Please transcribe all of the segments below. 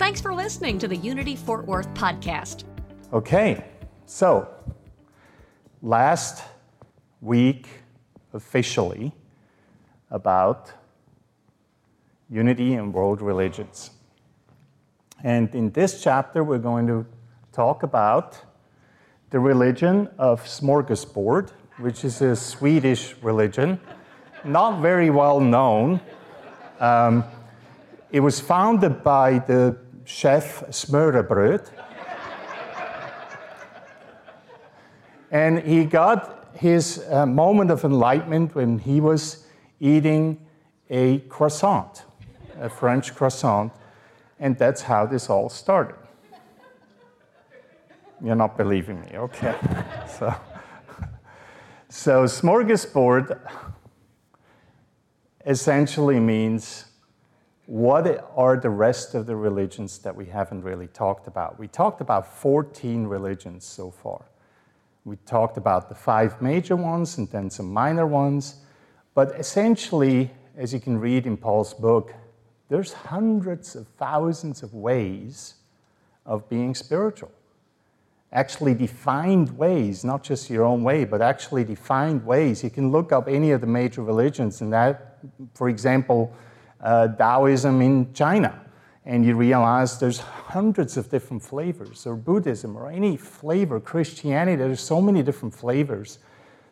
Thanks for listening to the Unity Fort Worth podcast. Okay, so last week, officially, about unity and world religions. And in this chapter, we're going to talk about the religion of smorgasbord, which is a Swedish religion, not very well known. Um, it was founded by the chef Smørrebrød. and he got his uh, moment of enlightenment when he was eating a croissant, a French croissant and that's how this all started. You're not believing me, okay. so, so, smorgasbord essentially means what are the rest of the religions that we haven't really talked about? We talked about 14 religions so far. We talked about the five major ones and then some minor ones. But essentially, as you can read in Paul's book, there's hundreds of thousands of ways of being spiritual. Actually, defined ways, not just your own way, but actually defined ways. You can look up any of the major religions, and that, for example, uh, Taoism in China, and you realize there's hundreds of different flavors, or Buddhism, or any flavor, Christianity, there's so many different flavors.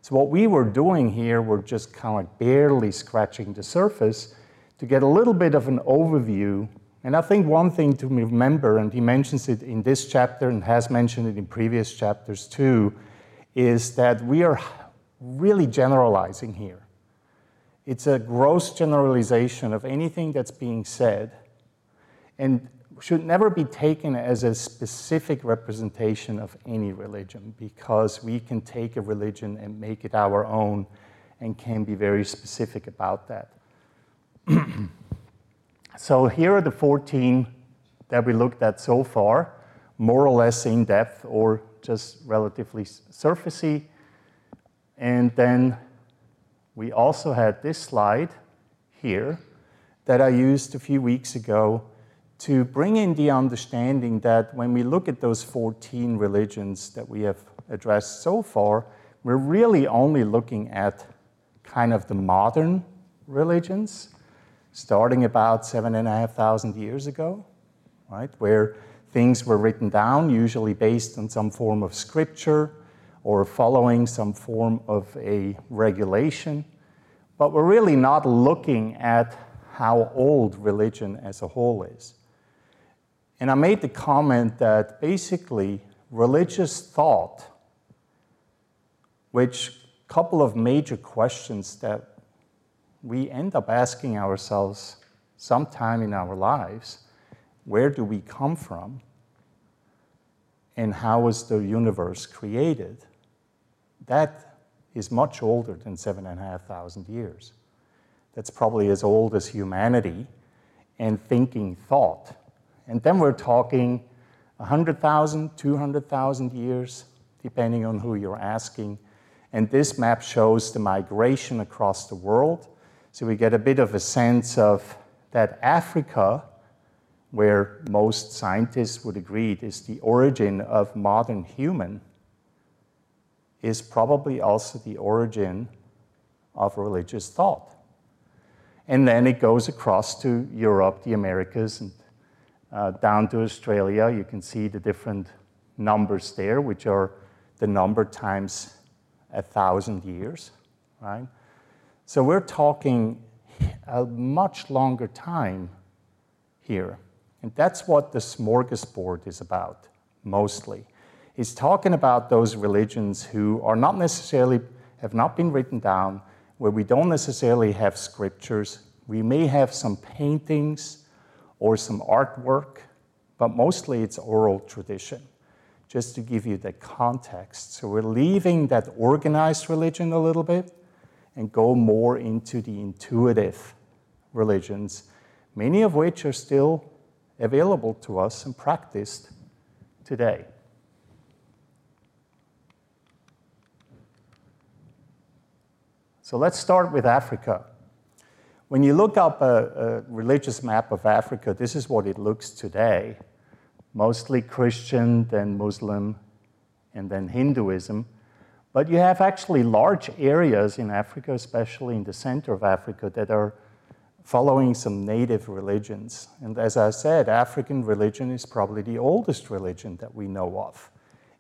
So, what we were doing here, we're just kind of barely scratching the surface to get a little bit of an overview. And I think one thing to remember, and he mentions it in this chapter and has mentioned it in previous chapters too, is that we are really generalizing here. It's a gross generalization of anything that's being said and should never be taken as a specific representation of any religion because we can take a religion and make it our own and can be very specific about that. so here are the 14 that we looked at so far, more or less in depth or just relatively surfacey. And then we also had this slide here that I used a few weeks ago to bring in the understanding that when we look at those 14 religions that we have addressed so far, we're really only looking at kind of the modern religions starting about seven and a half thousand years ago, right, where things were written down, usually based on some form of scripture or following some form of a regulation. But we're really not looking at how old religion as a whole is. And I made the comment that basically religious thought, which a couple of major questions that we end up asking ourselves sometime in our lives where do we come from and how was the universe created? That is much older than seven and a half thousand years. That's probably as old as humanity and thinking thought. And then we're talking 100,000, 200,000 years, depending on who you're asking. And this map shows the migration across the world so we get a bit of a sense of that Africa, where most scientists would agree is the origin of modern human, is probably also the origin of religious thought. And then it goes across to Europe, the Americas, and uh, down to Australia. You can see the different numbers there, which are the number times a thousand years, right? So we're talking a much longer time here. And that's what the smorgasbord is about, mostly. He's talking about those religions who are not necessarily, have not been written down, where we don't necessarily have scriptures. We may have some paintings or some artwork, but mostly it's oral tradition, just to give you the context. So we're leaving that organized religion a little bit and go more into the intuitive religions, many of which are still available to us and practiced today. So let's start with Africa. When you look up a, a, religious map of Africa, this is what it looks today mostly Christian, then Muslim, and then Hinduism. But you have actually large areas in Africa, especially in the center of Africa, that are following some native religions. And as I said, African religion is probably the oldest religion that we know of,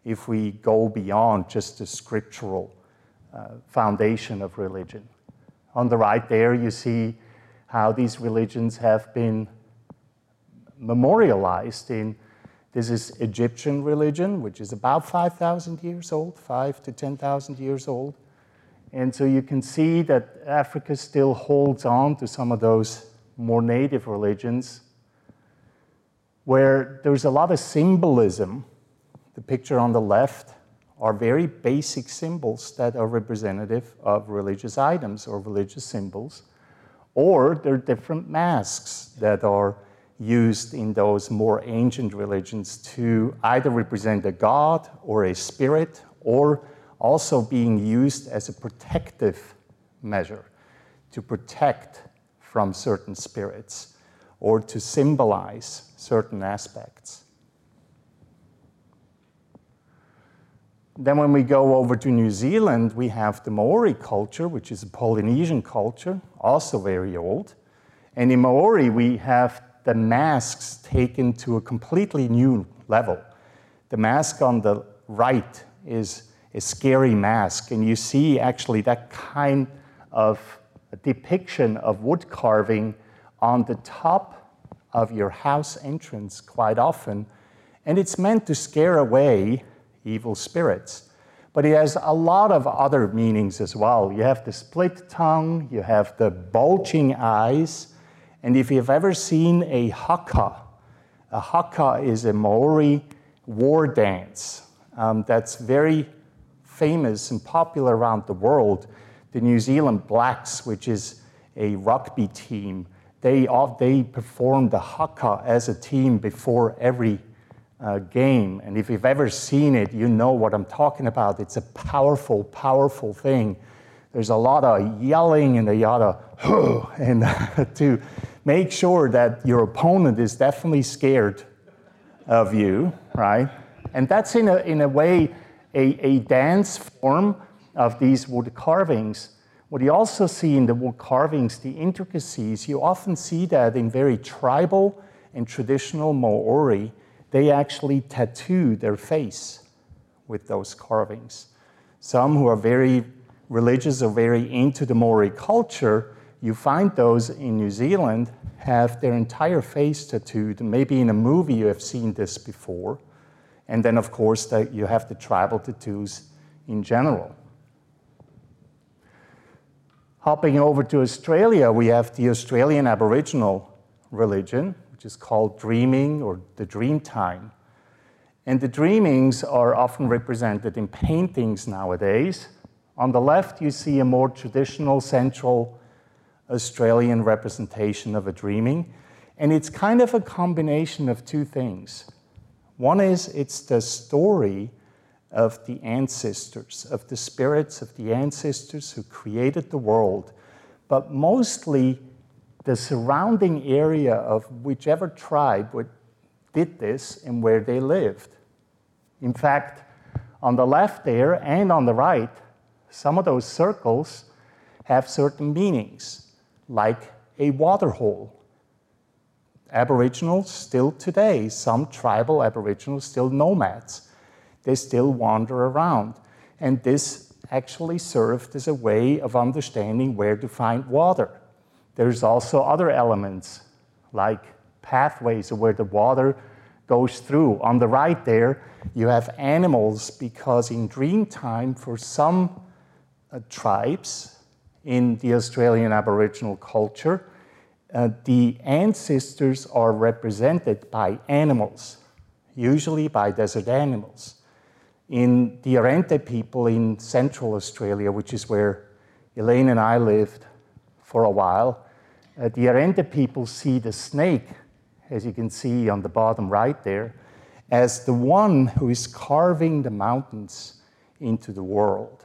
if we go beyond just the scriptural uh, foundation of religion. On the right there, you see how these religions have been memorialized in this is Egyptian religion, which is about 5,000 years old, 5 to 10,000 years old. And so you can see that Africa still holds on to some of those more native religions where there's a lot of symbolism. The picture on the left are very basic symbols that are representative of religious items or religious symbols. Or there are different masks that are used in those more ancient religions to either represent a god or a spirit or also being used as a protective measure to protect from certain spirits or to symbolize certain aspects. Then, when we go over to New Zealand, we have the Maori culture, which is a Polynesian culture, also very old. And in Maori, we have the masks taken to a completely new level. The mask on the right is a scary mask, and you see actually that kind of depiction of wood carving on the top of your house entrance quite often, and it's meant to scare away evil spirits. But it has a lot of other meanings as well. You have the split tongue, you have the bulging eyes, and if you've ever seen a haka, a haka is a Maori war dance um, that's very famous and popular around the world. The New Zealand Blacks, which is a rugby team, they, they perform the haka as a team before every uh, game. And if you've ever seen it, you know what I'm talking about. It's a powerful, powerful thing. There's a lot of yelling and a of and to make sure that your opponent is definitely scared of you, right? And that's in a, in a way a, a dance form of these wood carvings. What you also see in the wood carvings, the intricacies, you often see that in very tribal and traditional Maori they actually tattoo their face with those carvings. Some who are very religious or very into the Maori culture, you find those in New Zealand have their entire face tattooed. Maybe in a movie you have seen this before. And then, of course, the, you have the tribal tattoos in general. Hopping over to Australia, we have the Australian Aboriginal religion, which is called dreaming or the dream time. And the dreamings are often represented in paintings nowadays. On the left, you see a more traditional central Australian representation of a dreaming. And it's kind of a combination of two things. One is it's the story of the ancestors, of the spirits of the ancestors who created the world, but mostly the surrounding area of whichever tribe did this and where they lived. In fact, on the left there and on the right, some of those circles have certain meanings, like a water hole. Aboriginals still today, some tribal Aboriginals, still nomads, they still wander around. And this actually served as a way of understanding where to find water. There's also other elements like pathways where the water goes through. On the right there, you have animals because in dream time, for some uh, tribes in the Australian Aboriginal culture, uh, the ancestors are represented by animals, usually by desert animals. In the Arrernte people in central Australia, which is where Elaine and I lived for a while, uh, the Arrernte people see the snake, as you can see on the bottom right there, as the one who is carving the mountains into the world.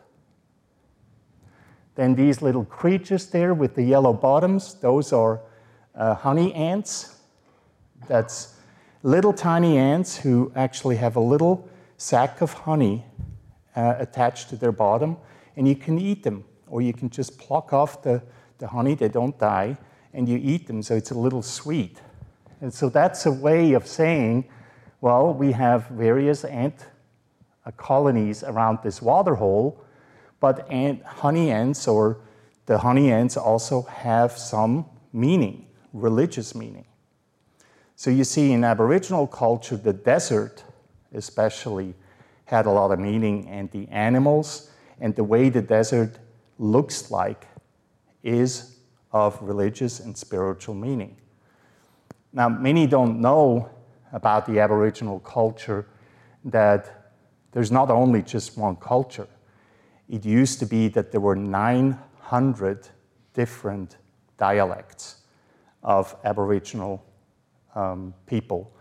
Then these little creatures there with the yellow bottoms, those are uh, honey ants. That's little tiny ants who actually have a little sack of honey uh, attached to their bottom, and you can eat them, or you can just pluck off the, the honey, they don't die, and you eat them, so it's a little sweet. And so that's a way of saying, well, we have various ant uh, colonies around this water hole, but ant, honey ants or the honey ants also have some meaning religious meaning. So you see, in Aboriginal culture, the desert especially had a lot of meaning, and the animals and the way the desert looks like is of religious and spiritual meaning. Now, many don't know about the Aboriginal culture that there's not only just one culture. It used to be that there were 900 different dialects of Aboriginal um, people.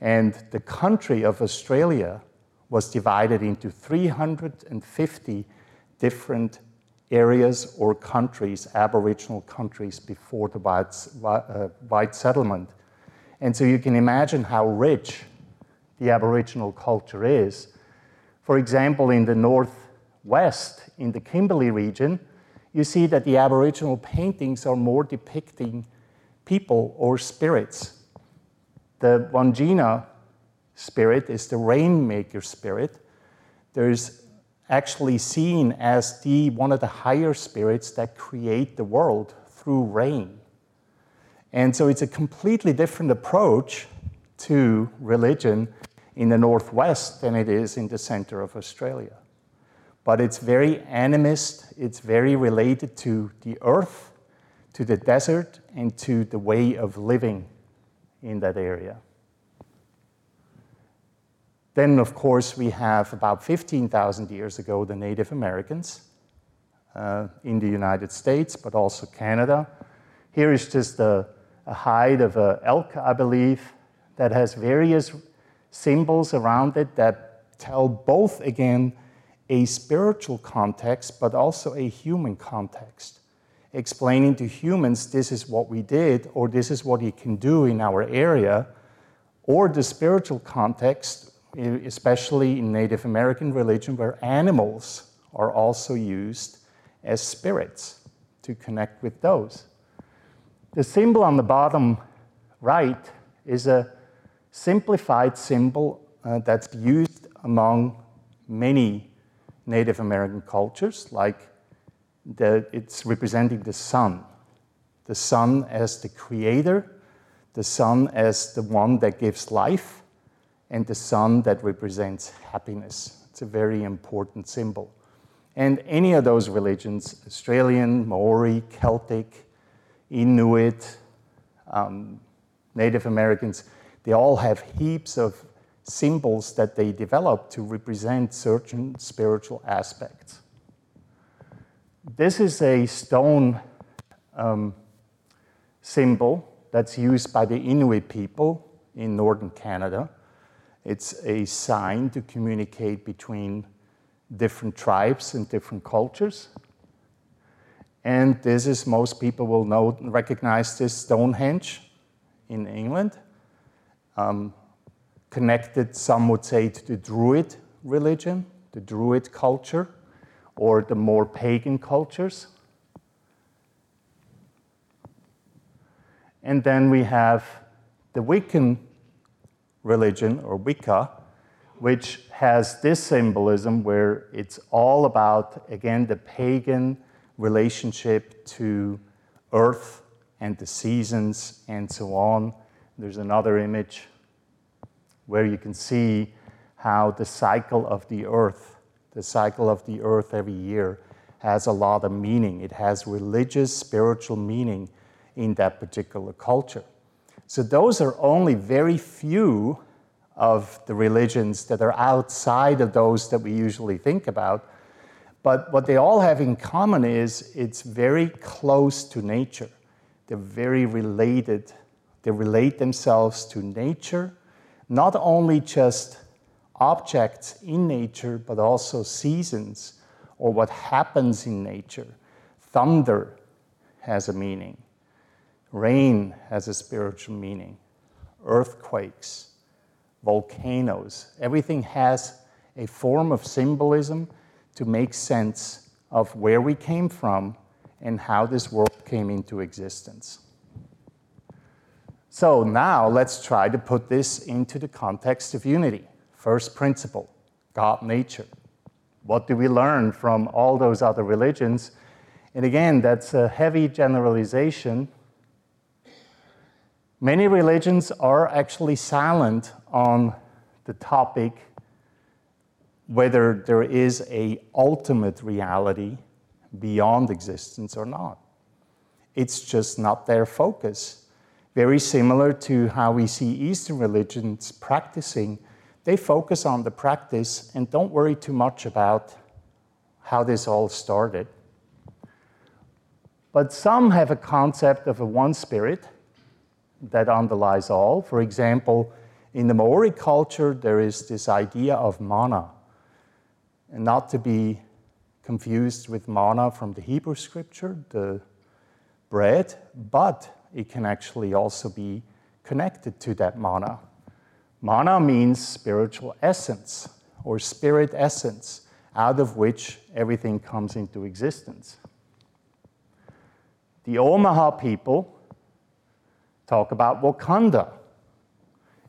And the country of Australia was divided into 350 different areas or countries, Aboriginal countries, before the white, uh, white settlement. And so you can imagine how rich the Aboriginal culture is. For example, in the northwest, in the Kimberley region, you see that the Aboriginal paintings are more depicting people or spirits. The Wandjina spirit is the rainmaker spirit. There's actually seen as the one of the higher spirits that create the world through rain. And so it's a completely different approach to religion in the Northwest than it is in the center of Australia. But it's very animist, it's very related to the earth to the desert and to the way of living in that area. Then, of course, we have about 15,000 years ago the Native Americans uh, in the United States, but also Canada. Here is just a, a hide of an elk, I believe, that has various symbols around it that tell both, again, a spiritual context, but also a human context explaining to humans this is what we did or this is what you can do in our area, or the spiritual context, especially in Native American religion, where animals are also used as spirits to connect with those. The symbol on the bottom right is a simplified symbol uh, that's used among many Native American cultures, like that it's representing the sun. The sun as the creator, the sun as the one that gives life, and the sun that represents happiness. It's a very important symbol. And any of those religions Australian, Maori, Celtic, Inuit, um, Native Americans they all have heaps of symbols that they develop to represent certain spiritual aspects. This is a stone um, symbol that's used by the Inuit people in northern Canada. It's a sign to communicate between different tribes and different cultures. And this is, most people will know, recognize this Stonehenge in England, um, connected, some would say, to the Druid religion, the Druid culture or the more pagan cultures. And then we have the Wiccan religion, or Wicca, which has this symbolism where it's all about, again, the pagan relationship to earth and the seasons and so on. There's another image where you can see how the cycle of the earth the cycle of the earth every year has a lot of meaning. It has religious, spiritual meaning in that particular culture. So those are only very few of the religions that are outside of those that we usually think about. But what they all have in common is it's very close to nature. They're very related. They relate themselves to nature, not only just objects in nature, but also seasons or what happens in nature. Thunder has a meaning, rain has a spiritual meaning, earthquakes, volcanoes, everything has a form of symbolism to make sense of where we came from and how this world came into existence. So now let's try to put this into the context of unity. First principle God nature. What do we learn from all those other religions? And again, that's a heavy generalization. Many religions are actually silent on the topic whether there is a ultimate reality beyond existence or not. It's just not their focus. Very similar to how we see Eastern religions practicing. They focus on the practice and don't worry too much about how this all started. But some have a concept of a one spirit that underlies all. For example, in the Maori culture, there is this idea of mana, and not to be confused with mana from the Hebrew scripture, the bread, but it can actually also be connected to that mana. Mana means spiritual essence or spirit essence, out of which everything comes into existence. The Omaha people talk about Wakanda.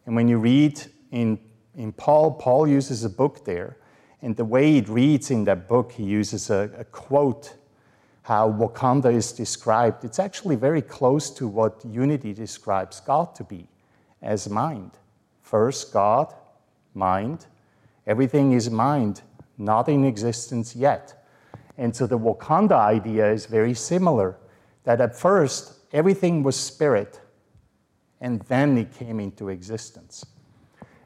And when you read in, in Paul, Paul uses a book there and the way it reads in that book, he uses a, a quote how Wakanda is described. It's actually very close to what unity describes God to be as mind. First, God, mind. Everything is mind, not in existence yet. And so the Wakanda idea is very similar that at first everything was spirit, and then it came into existence.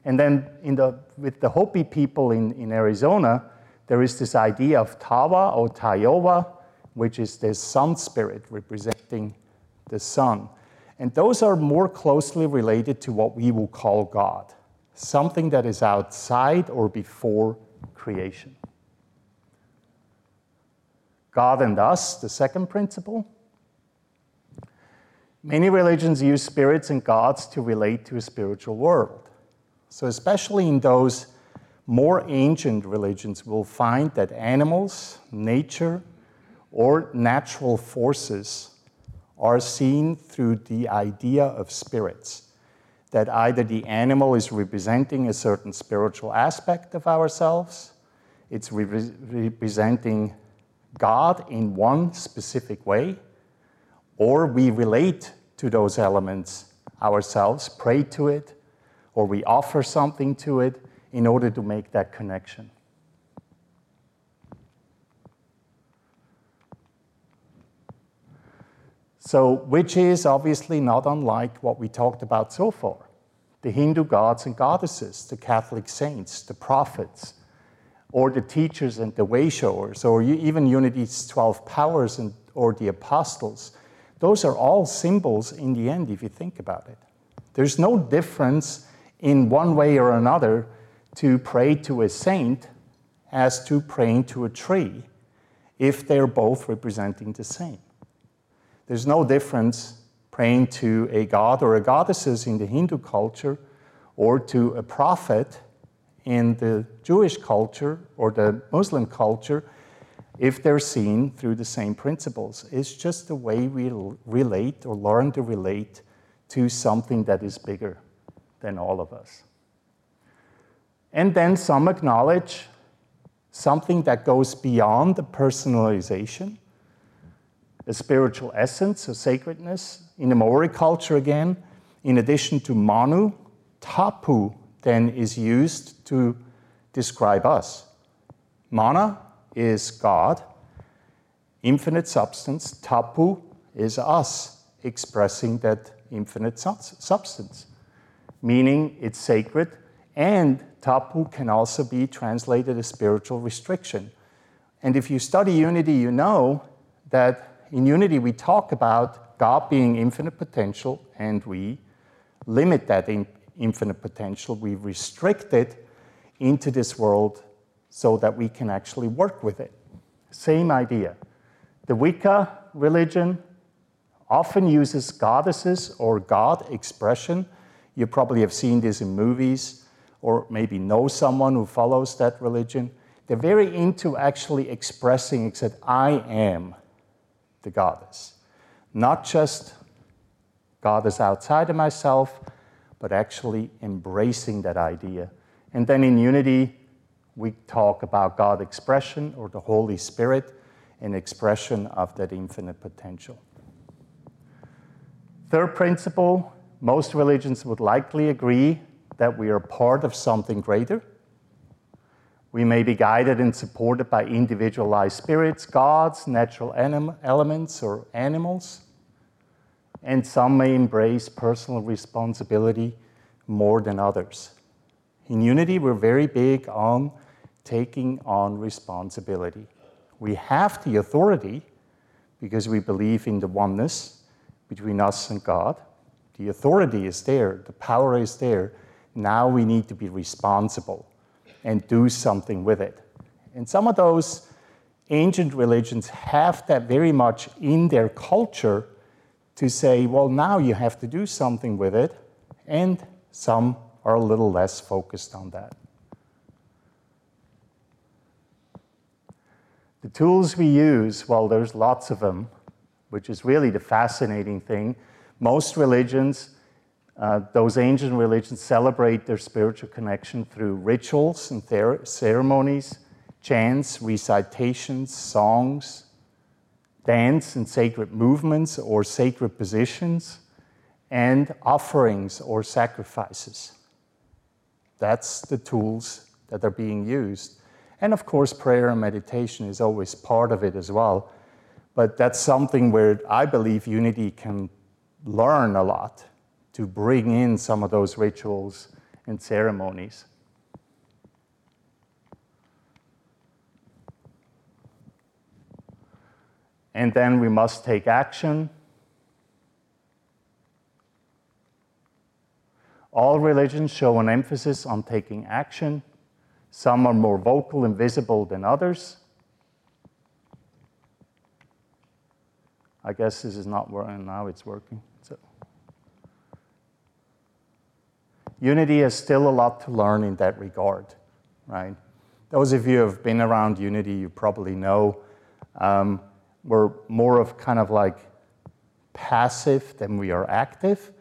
And then the, with the Hopi people in, in Arizona, there is this idea of Tawa or Taiowa, which is the sun spirit representing the sun. And those are more closely related to what we will call God, something that is outside or before creation. God and us, the second principle. Many religions use spirits and gods to relate to a spiritual world. So, especially in those more ancient religions, we'll find that animals, nature, or natural forces are seen through the idea of spirits. That either the animal is representing a certain spiritual aspect of ourselves, it's re- representing God in one specific way, or we relate to those elements ourselves, pray to it, or we offer something to it in order to make that connection. So, which is obviously not unlike what we talked about so far the Hindu gods and goddesses, the Catholic saints, the prophets, or the teachers and the way showers, or even Unity's 12 powers and, or the apostles. Those are all symbols in the end, if you think about it. There's no difference in one way or another to pray to a saint as to praying to a tree if they're both representing the same. There's no difference praying to a god or a goddesses in the Hindu culture or to a prophet in the Jewish culture or the Muslim culture if they're seen through the same principles. It's just the way we relate or learn to relate to something that is bigger than all of us. And then some acknowledge something that goes beyond the personalization, a spiritual essence, a sacredness. In the Maori culture, again, in addition to Mana, Tapu then is used to describe us. Mana is God, infinite substance, Tapu is us, expressing that infinite substance, meaning it's sacred, and tapu can also be translated as spiritual restriction. And if you study unity, you know that in unity we talk about God being infinite potential, and we limit that in infinite potential. We restrict it into this world so that we can actually work with it. Same idea. The Wicca religion often uses goddesses or God expression. You probably have seen this in movies or maybe know someone who follows that religion. They're very into actually expressing, except I am the goddess. Not just goddess outside of myself, but actually embracing that idea. And then in unity, we talk about God expression or the Holy Spirit, an expression of that infinite potential. Third principle most religions would likely agree that we are part of something greater. We may be guided and supported by individualized spirits, gods, natural anim- elements, or animals. And some may embrace personal responsibility more than others. In unity, we're very big on taking on responsibility. We have the authority because we believe in the oneness between us and God. The authority is there, the power is there. Now we need to be responsible and do something with it. And some of those ancient religions have that very much in their culture to say, well, now you have to do something with it. And some are a little less focused on that. The tools we use, well, there's lots of them, which is really the fascinating thing. Most religions, uh, those ancient religions, celebrate their spiritual connection through rituals and ceremonies, chants, recitations, songs, dance and sacred movements or sacred positions, and offerings or sacrifices. That's the tools that are being used. And of course, prayer and meditation is always part of it as well. But that's something where I believe unity can learn a lot to bring in some of those rituals and ceremonies. And then we must take action All religions show an emphasis on taking action. Some are more vocal and visible than others. I guess this is not working, now it's working. So. Unity has still a lot to learn in that regard, right? Those of you who have been around Unity, you probably know um, we're more of kind of like passive than we are active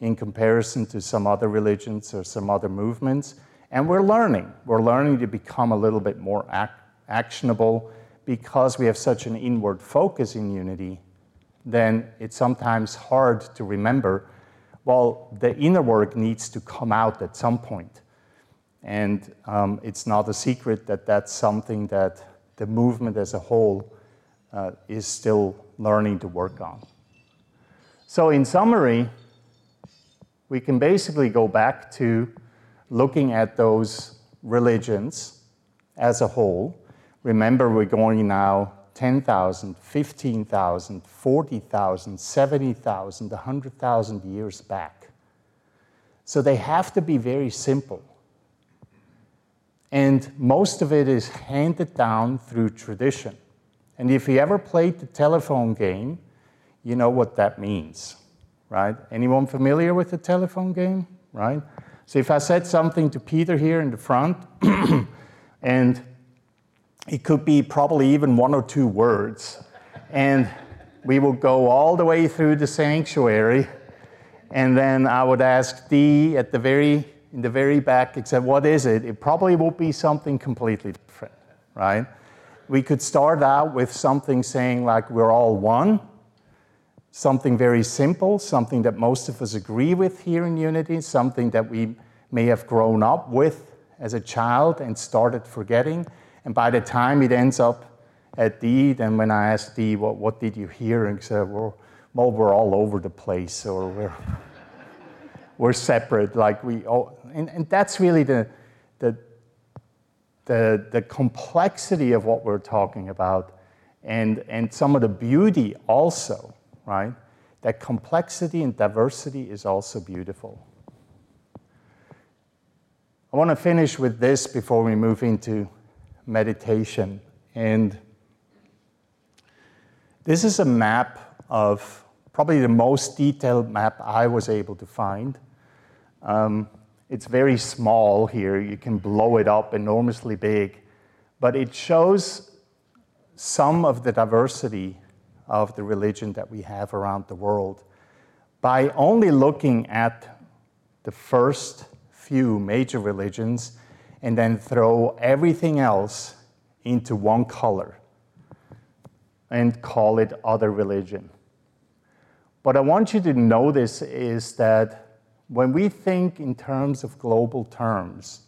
in comparison to some other religions or some other movements. And we're learning. We're learning to become a little bit more ac- actionable because we have such an inward focus in unity. Then it's sometimes hard to remember well, the inner work needs to come out at some point. And um, it's not a secret that that's something that the movement as a whole uh, is still learning to work on. So, in summary, we can basically go back to looking at those religions as a whole. Remember, we're going now 10,000, 15,000, 40,000, 70,000, 100,000 years back. So they have to be very simple. And most of it is handed down through tradition. And if you ever played the telephone game, you know what that means right? Anyone familiar with the telephone game, right? So if I said something to Peter here in the front, and it could be probably even one or two words, and we would go all the way through the sanctuary, and then I would ask Dee at the very in the very back, except what is it? It probably would be something completely different, right? We could start out with something saying like we're all one, something very simple, something that most of us agree with here in Unity, something that we may have grown up with as a child and started forgetting. And by the time it ends up at Dee, then when I ask Dee, what, what did you hear? And he said, well, well, we're all over the place or we're, we're separate. Like we all, and, and that's really the, the, the, the complexity of what we're talking about and, and some of the beauty also, right? That complexity and diversity is also beautiful. I want to finish with this before we move into meditation. And this is a map of probably the most detailed map I was able to find. Um, it's very small here. You can blow it up enormously big, but it shows some of the diversity of the religion that we have around the world by only looking at the first few major religions and then throw everything else into one color and call it other religion. What I want you to notice is that when we think in terms of global terms,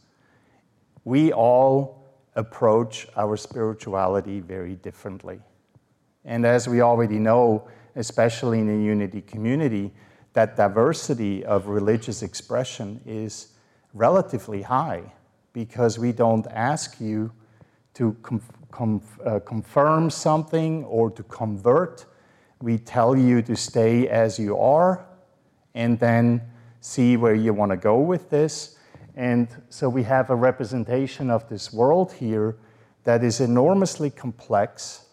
we all approach our spirituality very differently. And as we already know, especially in the unity community, that diversity of religious expression is relatively high because we don't ask you to com- com- uh, confirm something or to convert. We tell you to stay as you are and then see where you want to go with this. And so we have a representation of this world here that is enormously complex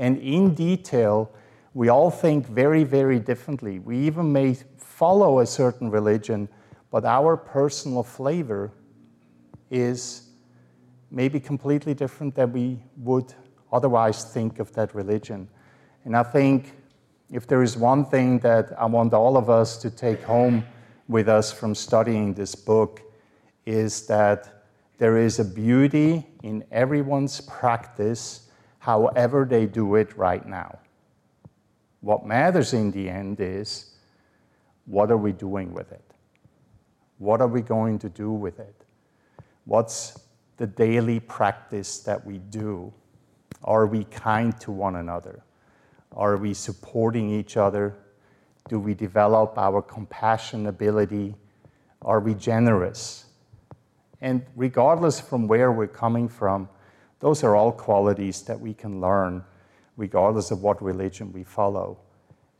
and in detail. We all think very, very differently. We even may follow a certain religion, but our personal flavor is maybe completely different than we would otherwise think of that religion. And I think if there is one thing that I want all of us to take home with us from studying this book, is that there is a beauty in everyone's practice, however they do it right now. What matters in the end is what are we doing with it? What are we going to do with it? What's the daily practice that we do? Are we kind to one another? Are we supporting each other? Do we develop our compassion ability? Are we generous? And regardless from where we're coming from, those are all qualities that we can learn, regardless of what religion we follow.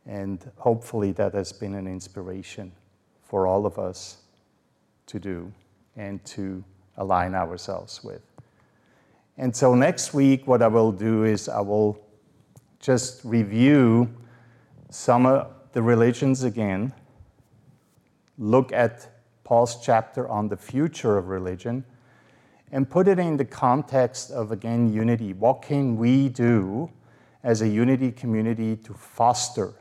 And hopefully, that has been an inspiration for all of us to do and to align ourselves with. And so next week, what I will do is I will just review some of the religions again, look at Paul's chapter on the future of religion, and put it in the context of, again, unity. What can we do as a unity community to foster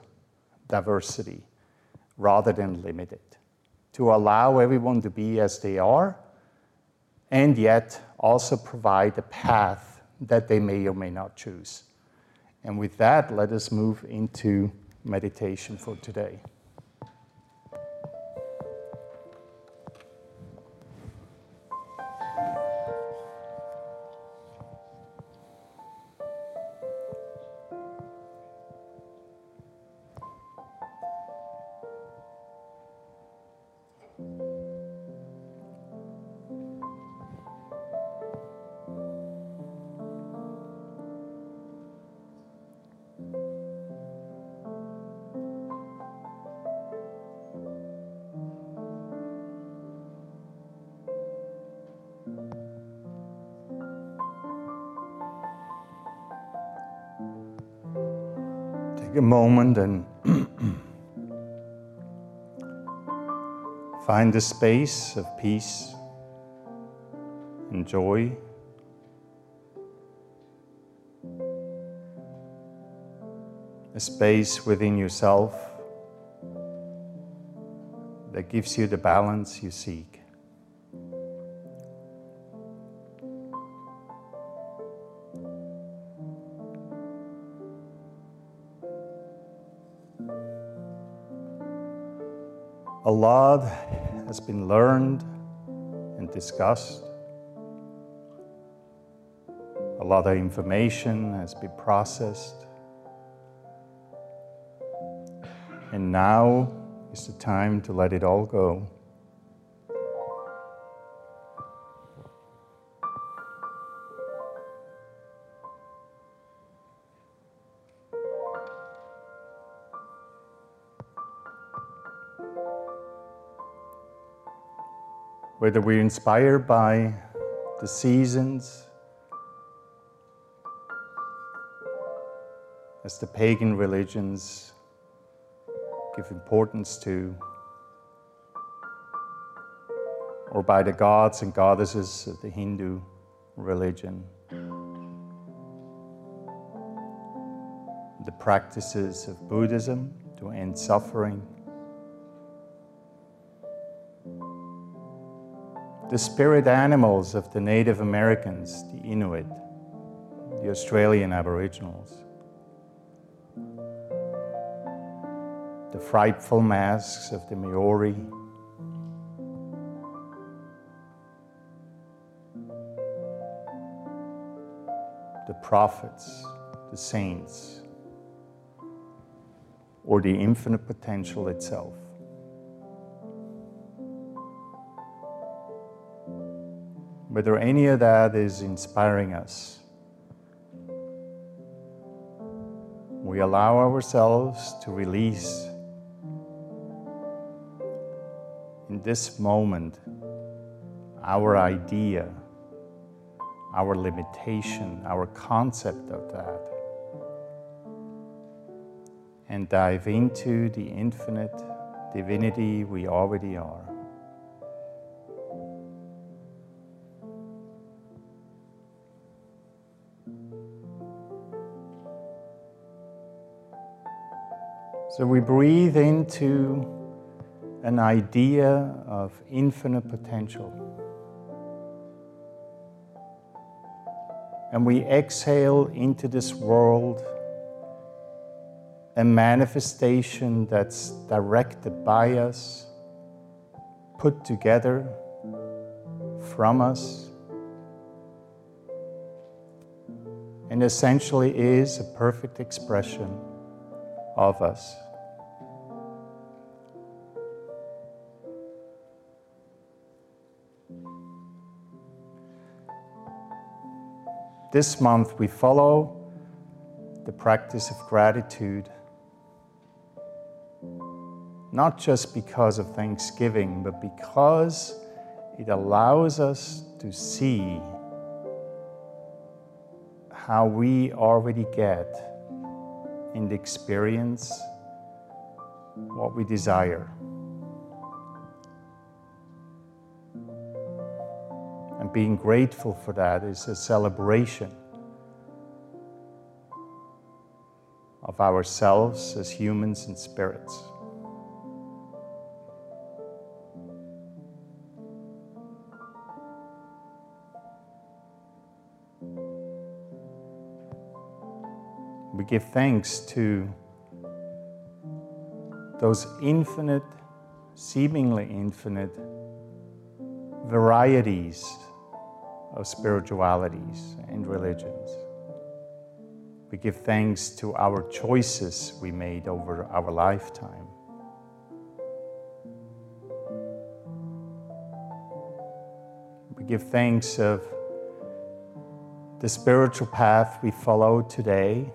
diversity rather than limit it? To allow everyone to be as they are and yet also provide a path that they may or may not choose. And with that, let us move into meditation for today. A moment and find a space of peace and joy. A space within yourself that gives you the balance you seek. A lot has been learned and discussed. A lot of information has been processed. And now is the time to let it all go. Whether we're inspired by the seasons, as the pagan religions give importance to, or by the gods and goddesses of the Hindu religion. The practices of Buddhism to end suffering. The spirit animals of the Native Americans, the Inuit, the Australian Aboriginals. the frightful masks of the Maori. The prophets, the saints, or the infinite potential itself. Whether any of that is inspiring us, we allow ourselves to release in this moment our idea, our limitation, our concept of that, and dive into the infinite divinity we already are. So we breathe into an idea of infinite potential. And we exhale into this world a manifestation that's directed by us, put together from us, and essentially is a perfect expression of us. This month, we follow the practice of gratitude, not just because of Thanksgiving, but because it allows us to see how we already get in the experience what we desire. And being grateful for that is a celebration of ourselves as humans and spirits. Give thanks to those infinite, seemingly infinite varieties of spiritualities and religions. We give thanks to our choices we made over our lifetime. We give thanks of the spiritual path we follow today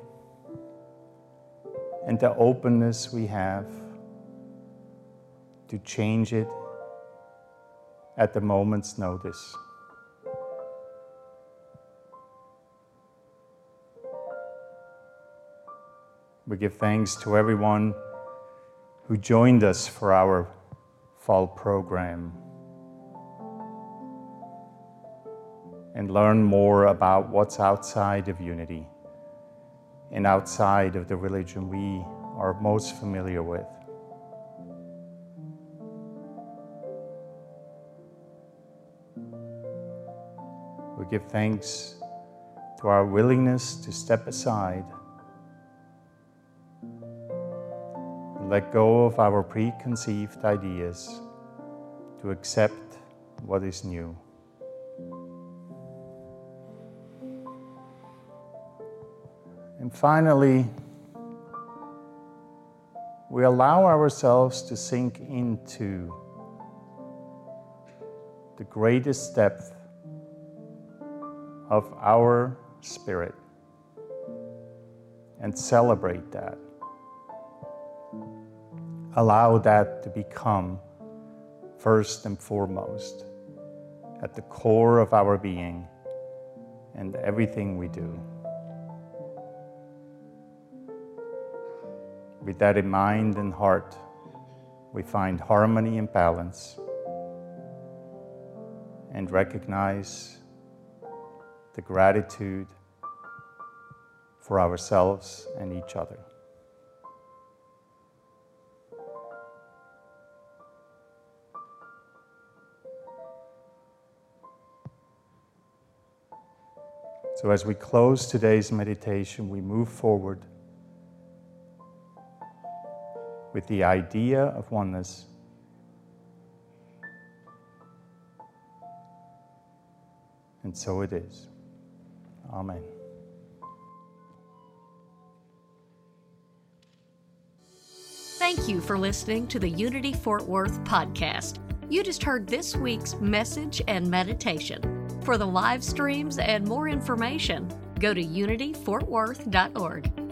and the openness we have to change it at the moment's notice. We give thanks to everyone who joined us for our fall program and learn more about what's outside of unity and outside of the religion we are most familiar with. We give thanks to our willingness to step aside let go of our preconceived ideas to accept what is new. And finally, we allow ourselves to sink into the greatest depth of our spirit and celebrate that. Allow that to become first and foremost at the core of our being and everything we do. With that in mind and heart, we find harmony and balance and recognize the gratitude for ourselves and each other. So, as we close today's meditation, we move forward with the idea of oneness. And so it is. Amen. Thank you for listening to the Unity Fort Worth podcast. You just heard this week's message and meditation. For the live streams and more information, go to unityfortworth.org.